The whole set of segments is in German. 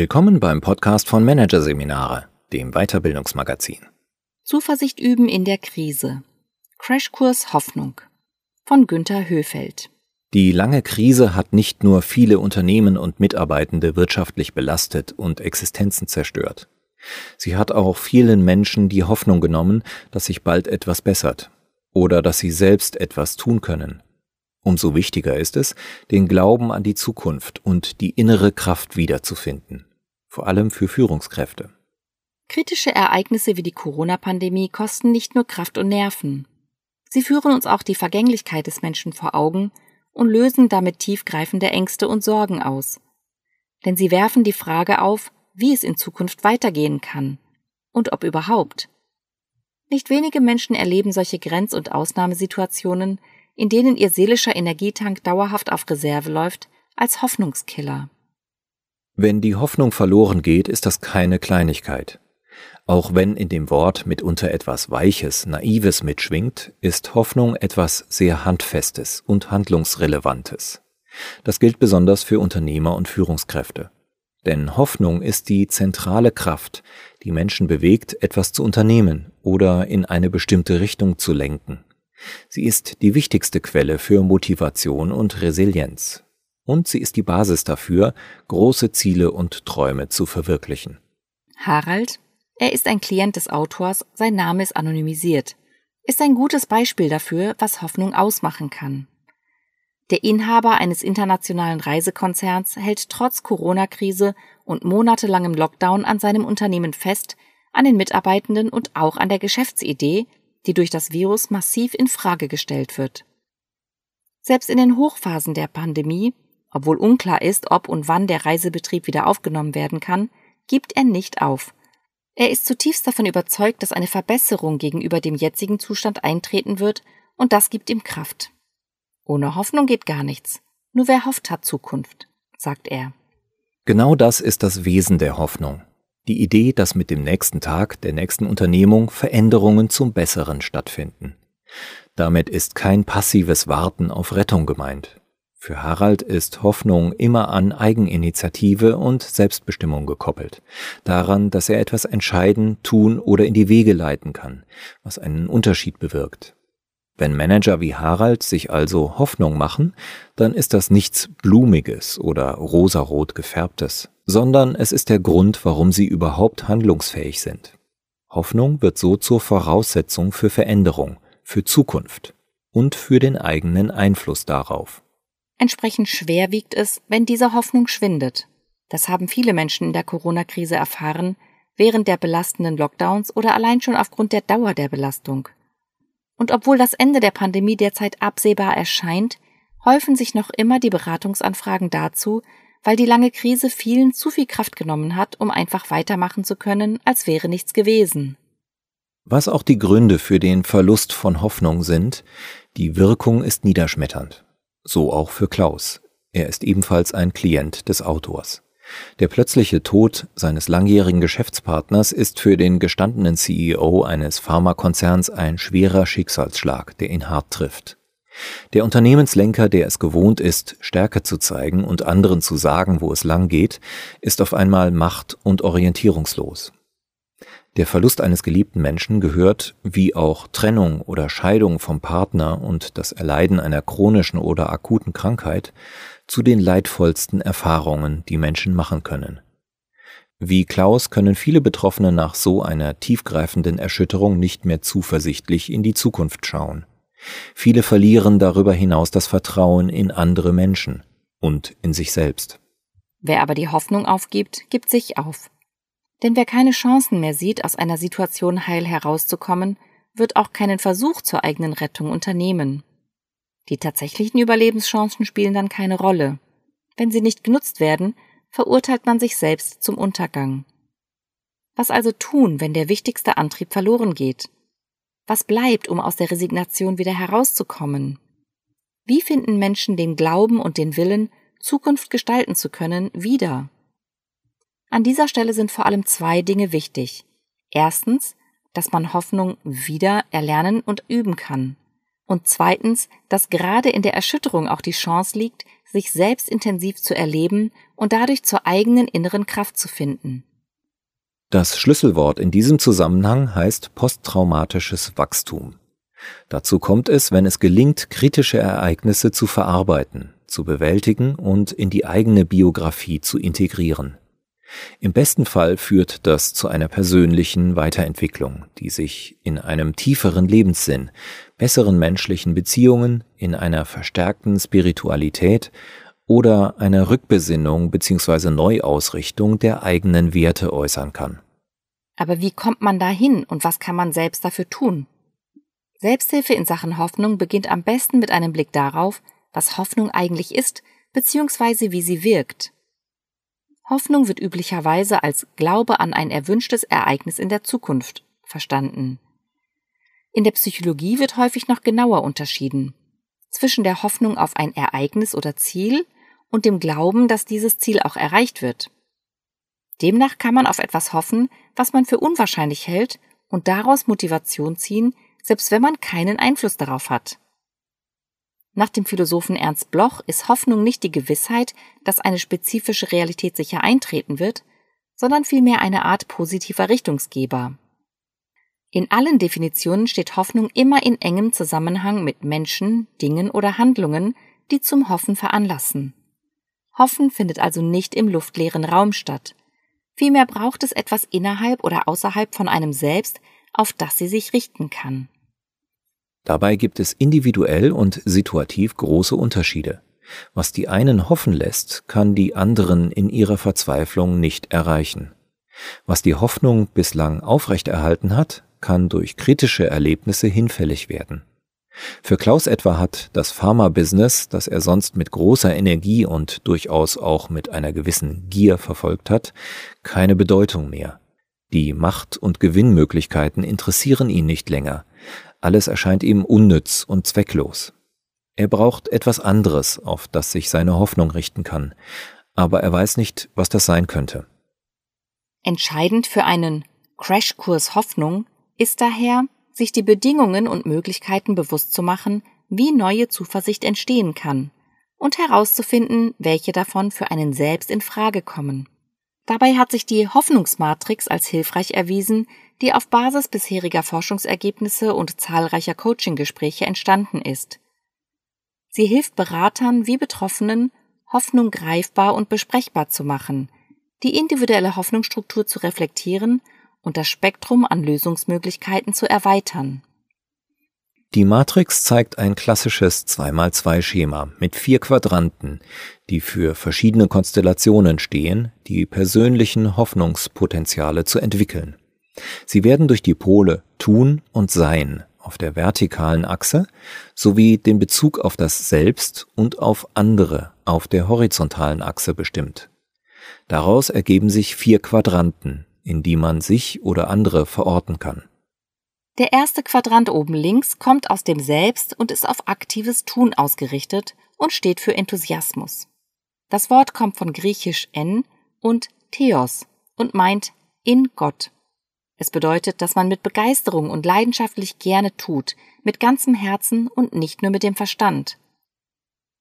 Willkommen beim Podcast von Managerseminare, dem Weiterbildungsmagazin. Zuversicht üben in der Krise. Crashkurs Hoffnung von Günter Höfeld. Die lange Krise hat nicht nur viele Unternehmen und Mitarbeitende wirtschaftlich belastet und Existenzen zerstört. Sie hat auch vielen Menschen die Hoffnung genommen, dass sich bald etwas bessert oder dass sie selbst etwas tun können. Umso wichtiger ist es, den Glauben an die Zukunft und die innere Kraft wiederzufinden, vor allem für Führungskräfte. Kritische Ereignisse wie die Corona-Pandemie kosten nicht nur Kraft und Nerven. Sie führen uns auch die Vergänglichkeit des Menschen vor Augen und lösen damit tiefgreifende Ängste und Sorgen aus. Denn sie werfen die Frage auf, wie es in Zukunft weitergehen kann und ob überhaupt. Nicht wenige Menschen erleben solche Grenz- und Ausnahmesituationen, in denen ihr seelischer Energietank dauerhaft auf Reserve läuft, als Hoffnungskiller. Wenn die Hoffnung verloren geht, ist das keine Kleinigkeit. Auch wenn in dem Wort mitunter etwas Weiches, Naives mitschwingt, ist Hoffnung etwas sehr Handfestes und Handlungsrelevantes. Das gilt besonders für Unternehmer und Führungskräfte. Denn Hoffnung ist die zentrale Kraft, die Menschen bewegt, etwas zu unternehmen oder in eine bestimmte Richtung zu lenken. Sie ist die wichtigste Quelle für Motivation und Resilienz. Und sie ist die Basis dafür, große Ziele und Träume zu verwirklichen. Harald, er ist ein Klient des Autors, sein Name ist anonymisiert, ist ein gutes Beispiel dafür, was Hoffnung ausmachen kann. Der Inhaber eines internationalen Reisekonzerns hält trotz Corona-Krise und monatelangem Lockdown an seinem Unternehmen fest, an den Mitarbeitenden und auch an der Geschäftsidee, die durch das Virus massiv in Frage gestellt wird. Selbst in den Hochphasen der Pandemie, obwohl unklar ist, ob und wann der Reisebetrieb wieder aufgenommen werden kann, gibt er nicht auf. Er ist zutiefst davon überzeugt, dass eine Verbesserung gegenüber dem jetzigen Zustand eintreten wird, und das gibt ihm Kraft. Ohne Hoffnung geht gar nichts. Nur wer hofft, hat Zukunft, sagt er. Genau das ist das Wesen der Hoffnung. Die Idee, dass mit dem nächsten Tag, der nächsten Unternehmung Veränderungen zum Besseren stattfinden. Damit ist kein passives Warten auf Rettung gemeint. Für Harald ist Hoffnung immer an Eigeninitiative und Selbstbestimmung gekoppelt, daran, dass er etwas entscheiden, tun oder in die Wege leiten kann, was einen Unterschied bewirkt. Wenn Manager wie Harald sich also Hoffnung machen, dann ist das nichts Blumiges oder rosarot gefärbtes, sondern es ist der Grund, warum sie überhaupt handlungsfähig sind. Hoffnung wird so zur Voraussetzung für Veränderung, für Zukunft und für den eigenen Einfluss darauf. Entsprechend schwer wiegt es, wenn diese Hoffnung schwindet. Das haben viele Menschen in der Corona-Krise erfahren, während der belastenden Lockdowns oder allein schon aufgrund der Dauer der Belastung. Und obwohl das Ende der Pandemie derzeit absehbar erscheint, häufen sich noch immer die Beratungsanfragen dazu, weil die lange Krise vielen zu viel Kraft genommen hat, um einfach weitermachen zu können, als wäre nichts gewesen. Was auch die Gründe für den Verlust von Hoffnung sind, die Wirkung ist niederschmetternd. So auch für Klaus. Er ist ebenfalls ein Klient des Autors. Der plötzliche Tod seines langjährigen Geschäftspartners ist für den gestandenen CEO eines Pharmakonzerns ein schwerer Schicksalsschlag, der ihn hart trifft. Der Unternehmenslenker, der es gewohnt ist, Stärke zu zeigen und anderen zu sagen, wo es lang geht, ist auf einmal macht- und orientierungslos. Der Verlust eines geliebten Menschen gehört, wie auch Trennung oder Scheidung vom Partner und das Erleiden einer chronischen oder akuten Krankheit, zu den leidvollsten Erfahrungen, die Menschen machen können. Wie Klaus können viele Betroffene nach so einer tiefgreifenden Erschütterung nicht mehr zuversichtlich in die Zukunft schauen. Viele verlieren darüber hinaus das Vertrauen in andere Menschen und in sich selbst. Wer aber die Hoffnung aufgibt, gibt sich auf. Denn wer keine Chancen mehr sieht, aus einer Situation heil herauszukommen, wird auch keinen Versuch zur eigenen Rettung unternehmen. Die tatsächlichen Überlebenschancen spielen dann keine Rolle. Wenn sie nicht genutzt werden, verurteilt man sich selbst zum Untergang. Was also tun, wenn der wichtigste Antrieb verloren geht? Was bleibt, um aus der Resignation wieder herauszukommen? Wie finden Menschen den Glauben und den Willen, Zukunft gestalten zu können, wieder? An dieser Stelle sind vor allem zwei Dinge wichtig. Erstens, dass man Hoffnung wieder erlernen und üben kann. Und zweitens, dass gerade in der Erschütterung auch die Chance liegt, sich selbst intensiv zu erleben und dadurch zur eigenen inneren Kraft zu finden. Das Schlüsselwort in diesem Zusammenhang heißt posttraumatisches Wachstum. Dazu kommt es, wenn es gelingt, kritische Ereignisse zu verarbeiten, zu bewältigen und in die eigene Biografie zu integrieren. Im besten Fall führt das zu einer persönlichen Weiterentwicklung, die sich in einem tieferen Lebenssinn, besseren menschlichen Beziehungen, in einer verstärkten Spiritualität oder einer Rückbesinnung bzw. Neuausrichtung der eigenen Werte äußern kann. Aber wie kommt man dahin und was kann man selbst dafür tun? Selbsthilfe in Sachen Hoffnung beginnt am besten mit einem Blick darauf, was Hoffnung eigentlich ist bzw. wie sie wirkt. Hoffnung wird üblicherweise als Glaube an ein erwünschtes Ereignis in der Zukunft verstanden. In der Psychologie wird häufig noch genauer unterschieden zwischen der Hoffnung auf ein Ereignis oder Ziel und dem Glauben, dass dieses Ziel auch erreicht wird. Demnach kann man auf etwas hoffen, was man für unwahrscheinlich hält und daraus Motivation ziehen, selbst wenn man keinen Einfluss darauf hat. Nach dem Philosophen Ernst Bloch ist Hoffnung nicht die Gewissheit, dass eine spezifische Realität sicher eintreten wird, sondern vielmehr eine Art positiver Richtungsgeber. In allen Definitionen steht Hoffnung immer in engem Zusammenhang mit Menschen, Dingen oder Handlungen, die zum Hoffen veranlassen. Hoffen findet also nicht im luftleeren Raum statt. Vielmehr braucht es etwas innerhalb oder außerhalb von einem selbst, auf das sie sich richten kann. Dabei gibt es individuell und situativ große Unterschiede. Was die einen hoffen lässt, kann die anderen in ihrer Verzweiflung nicht erreichen. Was die Hoffnung bislang aufrechterhalten hat, kann durch kritische Erlebnisse hinfällig werden. Für Klaus etwa hat das Pharma-Business, das er sonst mit großer Energie und durchaus auch mit einer gewissen Gier verfolgt hat, keine Bedeutung mehr. Die Macht- und Gewinnmöglichkeiten interessieren ihn nicht länger. Alles erscheint ihm unnütz und zwecklos. Er braucht etwas anderes, auf das sich seine Hoffnung richten kann, aber er weiß nicht, was das sein könnte. Entscheidend für einen Crashkurs Hoffnung ist daher, sich die Bedingungen und Möglichkeiten bewusst zu machen, wie neue Zuversicht entstehen kann und herauszufinden, welche davon für einen selbst in Frage kommen. Dabei hat sich die Hoffnungsmatrix als hilfreich erwiesen, die auf Basis bisheriger Forschungsergebnisse und zahlreicher Coaching-Gespräche entstanden ist. Sie hilft Beratern wie Betroffenen, Hoffnung greifbar und besprechbar zu machen, die individuelle Hoffnungsstruktur zu reflektieren und das Spektrum an Lösungsmöglichkeiten zu erweitern. Die Matrix zeigt ein klassisches 2x2-Schema mit vier Quadranten, die für verschiedene Konstellationen stehen, die persönlichen Hoffnungspotenziale zu entwickeln. Sie werden durch die Pole Tun und Sein auf der vertikalen Achse sowie den Bezug auf das Selbst und auf andere auf der horizontalen Achse bestimmt. Daraus ergeben sich vier Quadranten, in die man sich oder andere verorten kann. Der erste Quadrant oben links kommt aus dem Selbst und ist auf aktives Tun ausgerichtet und steht für Enthusiasmus. Das Wort kommt von griechisch en und theos und meint in Gott. Es bedeutet, dass man mit Begeisterung und leidenschaftlich gerne tut, mit ganzem Herzen und nicht nur mit dem Verstand.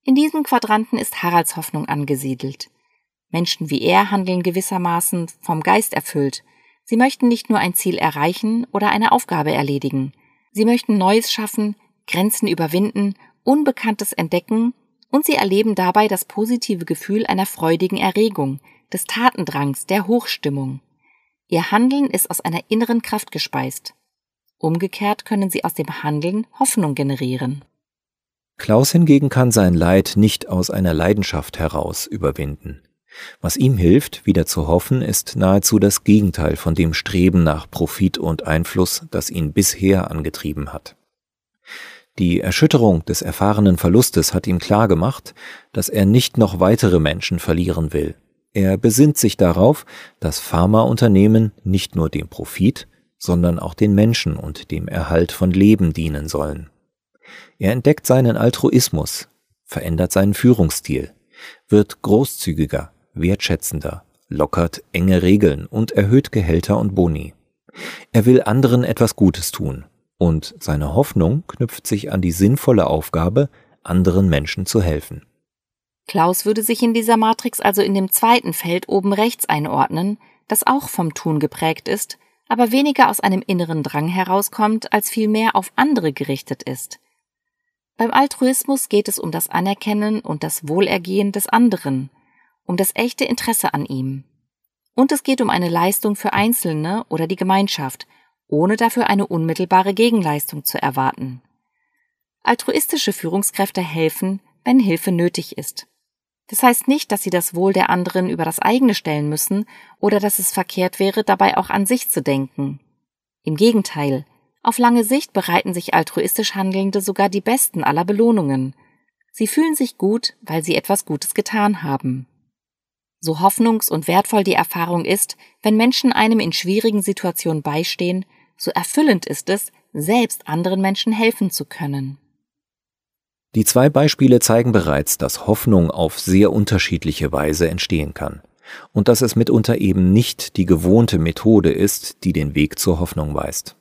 In diesem Quadranten ist Haralds Hoffnung angesiedelt. Menschen wie er handeln gewissermaßen vom Geist erfüllt. Sie möchten nicht nur ein Ziel erreichen oder eine Aufgabe erledigen. Sie möchten Neues schaffen, Grenzen überwinden, Unbekanntes entdecken und sie erleben dabei das positive Gefühl einer freudigen Erregung, des Tatendrangs, der Hochstimmung. Ihr Handeln ist aus einer inneren Kraft gespeist. Umgekehrt können sie aus dem Handeln Hoffnung generieren. Klaus hingegen kann sein Leid nicht aus einer Leidenschaft heraus überwinden. Was ihm hilft, wieder zu hoffen, ist nahezu das Gegenteil von dem Streben nach Profit und Einfluss, das ihn bisher angetrieben hat. Die Erschütterung des erfahrenen Verlustes hat ihm klargemacht, dass er nicht noch weitere Menschen verlieren will. Er besinnt sich darauf, dass Pharmaunternehmen nicht nur dem Profit, sondern auch den Menschen und dem Erhalt von Leben dienen sollen. Er entdeckt seinen Altruismus, verändert seinen Führungsstil, wird großzügiger, wertschätzender, lockert enge Regeln und erhöht Gehälter und Boni. Er will anderen etwas Gutes tun, Und seine Hoffnung knüpft sich an die sinnvolle Aufgabe, anderen Menschen zu helfen. Klaus würde sich in dieser Matrix also in dem zweiten Feld oben rechts einordnen, das auch vom Tun geprägt ist, aber weniger aus einem inneren Drang herauskommt, als vielmehr auf andere gerichtet ist. Beim Altruismus geht es um das Anerkennen und das Wohlergehen des anderen, um das echte Interesse an ihm. Und es geht um eine Leistung für Einzelne oder die Gemeinschaft, ohne dafür eine unmittelbare Gegenleistung zu erwarten. Altruistische Führungskräfte helfen, wenn Hilfe nötig ist. Das heißt nicht, dass sie das Wohl der anderen über das eigene stellen müssen oder dass es verkehrt wäre, dabei auch an sich zu denken. Im Gegenteil, auf lange Sicht bereiten sich altruistisch Handelnde sogar die besten aller Belohnungen. Sie fühlen sich gut, weil sie etwas Gutes getan haben. So hoffnungs- und wertvoll die Erfahrung ist, wenn Menschen einem in schwierigen Situationen beistehen, so erfüllend ist es, selbst anderen Menschen helfen zu können. Die zwei Beispiele zeigen bereits, dass Hoffnung auf sehr unterschiedliche Weise entstehen kann und dass es mitunter eben nicht die gewohnte Methode ist, die den Weg zur Hoffnung weist.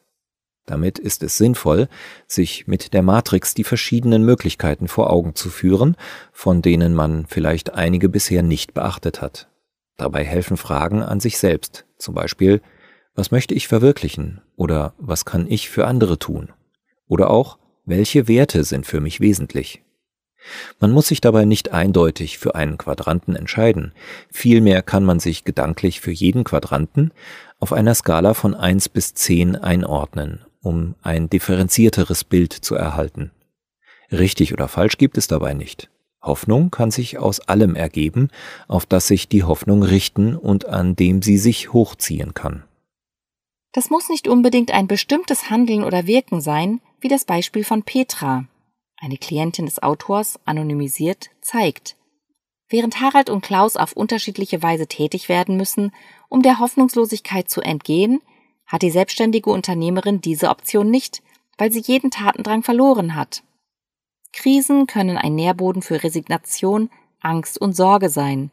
Damit ist es sinnvoll, sich mit der Matrix die verschiedenen Möglichkeiten vor Augen zu führen, von denen man vielleicht einige bisher nicht beachtet hat. Dabei helfen Fragen an sich selbst, zum Beispiel, was möchte ich verwirklichen oder was kann ich für andere tun? Oder auch, welche Werte sind für mich wesentlich? Man muss sich dabei nicht eindeutig für einen Quadranten entscheiden, vielmehr kann man sich gedanklich für jeden Quadranten auf einer Skala von 1 bis 10 einordnen, um ein differenzierteres Bild zu erhalten. Richtig oder falsch gibt es dabei nicht. Hoffnung kann sich aus allem ergeben, auf das sich die Hoffnung richten und an dem sie sich hochziehen kann. Das muss nicht unbedingt ein bestimmtes Handeln oder Wirken sein, wie das Beispiel von Petra, eine Klientin des Autors, anonymisiert, zeigt. Während Harald und Klaus auf unterschiedliche Weise tätig werden müssen, um der Hoffnungslosigkeit zu entgehen, hat die selbstständige Unternehmerin diese Option nicht, weil sie jeden Tatendrang verloren hat. Krisen können ein Nährboden für Resignation, Angst und Sorge sein.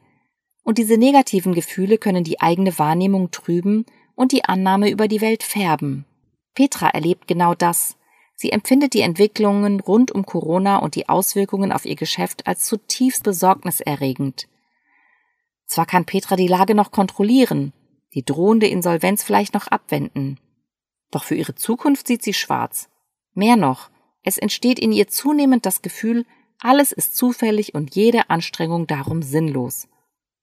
Und diese negativen Gefühle können die eigene Wahrnehmung trüben und die Annahme über die Welt färben. Petra erlebt genau das. Sie empfindet die Entwicklungen rund um Corona und die Auswirkungen auf ihr Geschäft als zutiefst besorgniserregend. Zwar kann Petra die Lage noch kontrollieren, die drohende Insolvenz vielleicht noch abwenden. Doch für ihre Zukunft sieht sie schwarz. Mehr noch, es entsteht in ihr zunehmend das Gefühl, alles ist zufällig und jede Anstrengung darum sinnlos.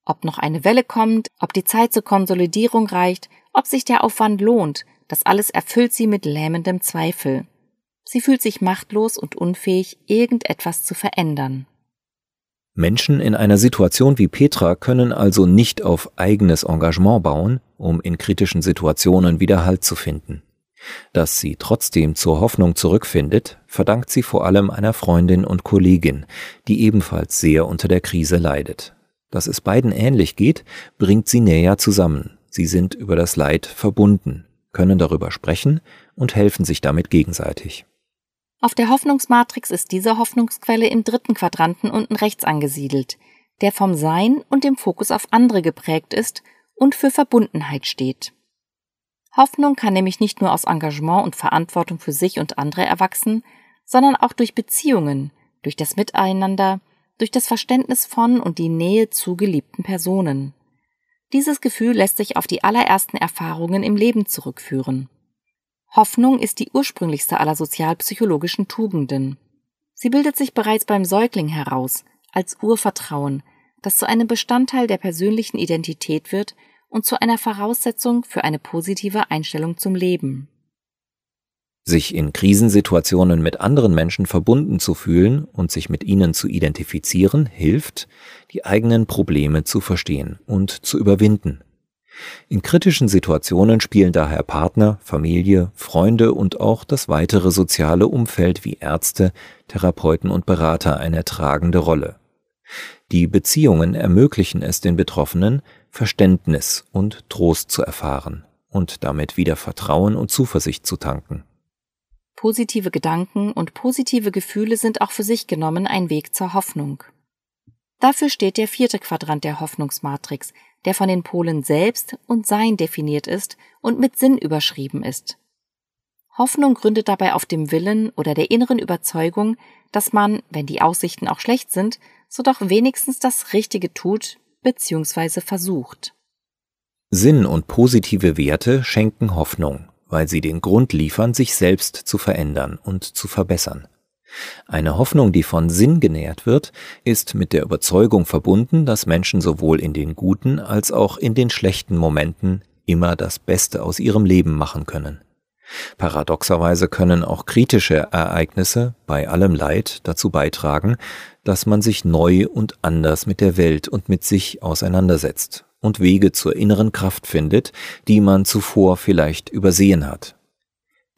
Ob noch eine Welle kommt, ob die Zeit zur Konsolidierung reicht, ob sich der Aufwand lohnt, das alles erfüllt sie mit lähmendem Zweifel. Sie fühlt sich machtlos und unfähig, irgendetwas zu verändern. Menschen in einer Situation wie Petra können also nicht auf eigenes Engagement bauen, um in kritischen Situationen wieder Halt zu finden. Dass sie trotzdem zur Hoffnung zurückfindet, verdankt sie vor allem einer Freundin und Kollegin, die ebenfalls sehr unter der Krise leidet. Dass es beiden ähnlich geht, bringt sie näher zusammen. Sie sind über das Leid verbunden, können darüber sprechen und helfen sich damit gegenseitig. Auf der Hoffnungsmatrix ist diese Hoffnungsquelle im dritten Quadranten unten rechts angesiedelt, der vom Sein und dem Fokus auf andere geprägt ist und für Verbundenheit steht. Hoffnung kann nämlich nicht nur aus Engagement und Verantwortung für sich und andere erwachsen, sondern auch durch Beziehungen, durch das Miteinander, durch das Verständnis von und die Nähe zu geliebten Personen. Dieses Gefühl lässt sich auf die allerersten Erfahrungen im Leben zurückführen. Hoffnung ist die ursprünglichste aller sozialpsychologischen Tugenden. Sie bildet sich bereits beim Säugling heraus, als Urvertrauen, das zu einem Bestandteil der persönlichen Identität wird und zu einer Voraussetzung für eine positive Einstellung zum Leben. Sich in Krisensituationen mit anderen Menschen verbunden zu fühlen und sich mit ihnen zu identifizieren, hilft, die eigenen Probleme zu verstehen und zu überwinden. In kritischen Situationen spielen daher Partner, Familie, Freunde und auch das weitere soziale Umfeld wie Ärzte, Therapeuten und Berater eine tragende Rolle. Die Beziehungen ermöglichen es den Betroffenen, Verständnis und Trost zu erfahren und damit wieder Vertrauen und Zuversicht zu tanken. Positive Gedanken und positive Gefühle sind auch für sich genommen ein Weg zur Hoffnung. Dafür steht der vierte Quadrant der Hoffnungsmatrix, der von den Polen selbst und Sein definiert ist und mit Sinn überschrieben ist. Hoffnung gründet dabei auf dem Willen oder der inneren Überzeugung, dass man, wenn die Aussichten auch schlecht sind, so doch wenigstens das Richtige tut bzw. versucht. Sinn und positive Werte schenken Hoffnung, weil sie den Grund liefern, sich selbst zu verändern und zu verbessern. Eine Hoffnung, die von Sinn genährt wird, ist mit der Überzeugung verbunden, dass Menschen sowohl in den guten als auch in den schlechten Momenten immer das Beste aus ihrem Leben machen können. Paradoxerweise können auch kritische Ereignisse bei allem Leid dazu beitragen, dass man sich neu und anders mit der Welt und mit sich auseinandersetzt und Wege zur inneren Kraft findet, die man zuvor vielleicht übersehen hat.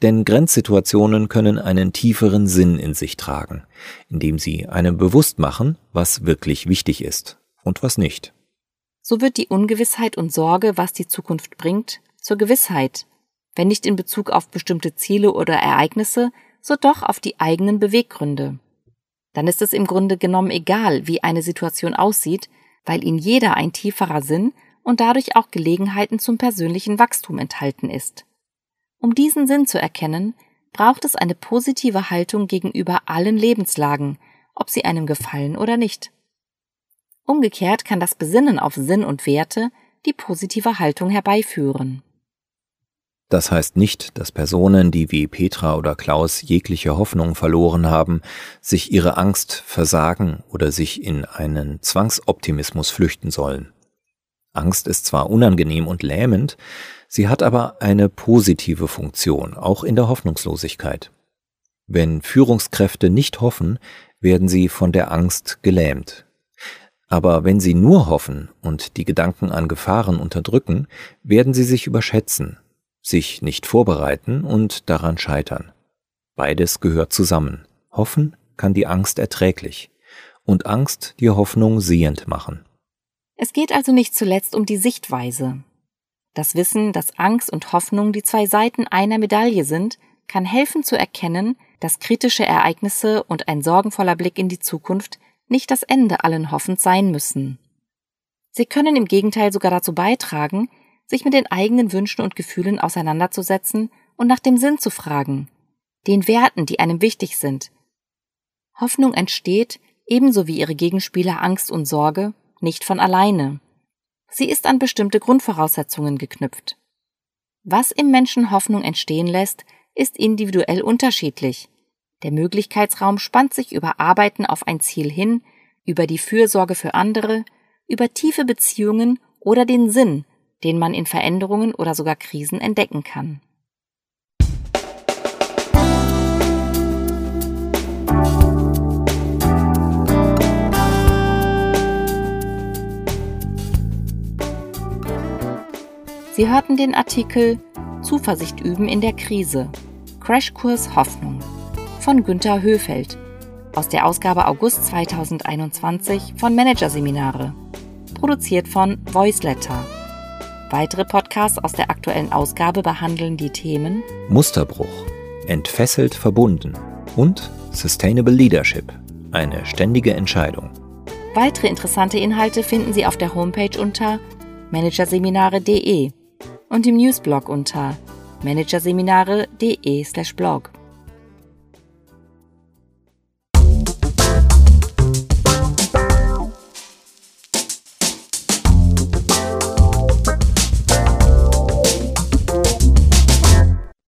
Denn Grenzsituationen können einen tieferen Sinn in sich tragen, indem sie einem bewusst machen, was wirklich wichtig ist und was nicht. So wird die Ungewissheit und Sorge, was die Zukunft bringt, zur Gewissheit, wenn nicht in Bezug auf bestimmte Ziele oder Ereignisse, so doch auf die eigenen Beweggründe. Dann ist es im Grunde genommen egal, wie eine Situation aussieht, weil in jeder ein tieferer Sinn und dadurch auch Gelegenheiten zum persönlichen Wachstum enthalten ist. Um diesen Sinn zu erkennen, braucht es eine positive Haltung gegenüber allen Lebenslagen, ob sie einem gefallen oder nicht. Umgekehrt kann das Besinnen auf Sinn und Werte die positive Haltung herbeiführen. Das heißt nicht, dass Personen, die wie Petra oder Klaus jegliche Hoffnung verloren haben, sich ihre Angst versagen oder sich in einen Zwangsoptimismus flüchten sollen. Angst ist zwar unangenehm und lähmend, sie hat aber eine positive Funktion, auch in der Hoffnungslosigkeit. Wenn Führungskräfte nicht hoffen, werden sie von der Angst gelähmt. Aber wenn sie nur hoffen und die Gedanken an Gefahren unterdrücken, werden sie sich überschätzen sich nicht vorbereiten und daran scheitern. Beides gehört zusammen. Hoffen kann die Angst erträglich und Angst die Hoffnung sehend machen. Es geht also nicht zuletzt um die Sichtweise. Das Wissen, dass Angst und Hoffnung die zwei Seiten einer Medaille sind, kann helfen zu erkennen, dass kritische Ereignisse und ein sorgenvoller Blick in die Zukunft nicht das Ende allen Hoffens sein müssen. Sie können im Gegenteil sogar dazu beitragen, sich mit den eigenen Wünschen und Gefühlen auseinanderzusetzen und nach dem Sinn zu fragen, den Werten, die einem wichtig sind. Hoffnung entsteht, ebenso wie ihre Gegenspieler Angst und Sorge, nicht von alleine. Sie ist an bestimmte Grundvoraussetzungen geknüpft. Was im Menschen Hoffnung entstehen lässt, ist individuell unterschiedlich. Der Möglichkeitsraum spannt sich über Arbeiten auf ein Ziel hin, über die Fürsorge für andere, über tiefe Beziehungen oder den Sinn, den man in Veränderungen oder sogar Krisen entdecken kann. Sie hörten den Artikel Zuversicht üben in der Krise. Crashkurs Hoffnung von Günter Höfeld aus der Ausgabe August 2021 von Managerseminare, produziert von Voiceletter. Weitere Podcasts aus der aktuellen Ausgabe behandeln die Themen Musterbruch, entfesselt verbunden und Sustainable Leadership, eine ständige Entscheidung. Weitere interessante Inhalte finden Sie auf der Homepage unter managerseminare.de und im Newsblog unter managerseminare.de/blog.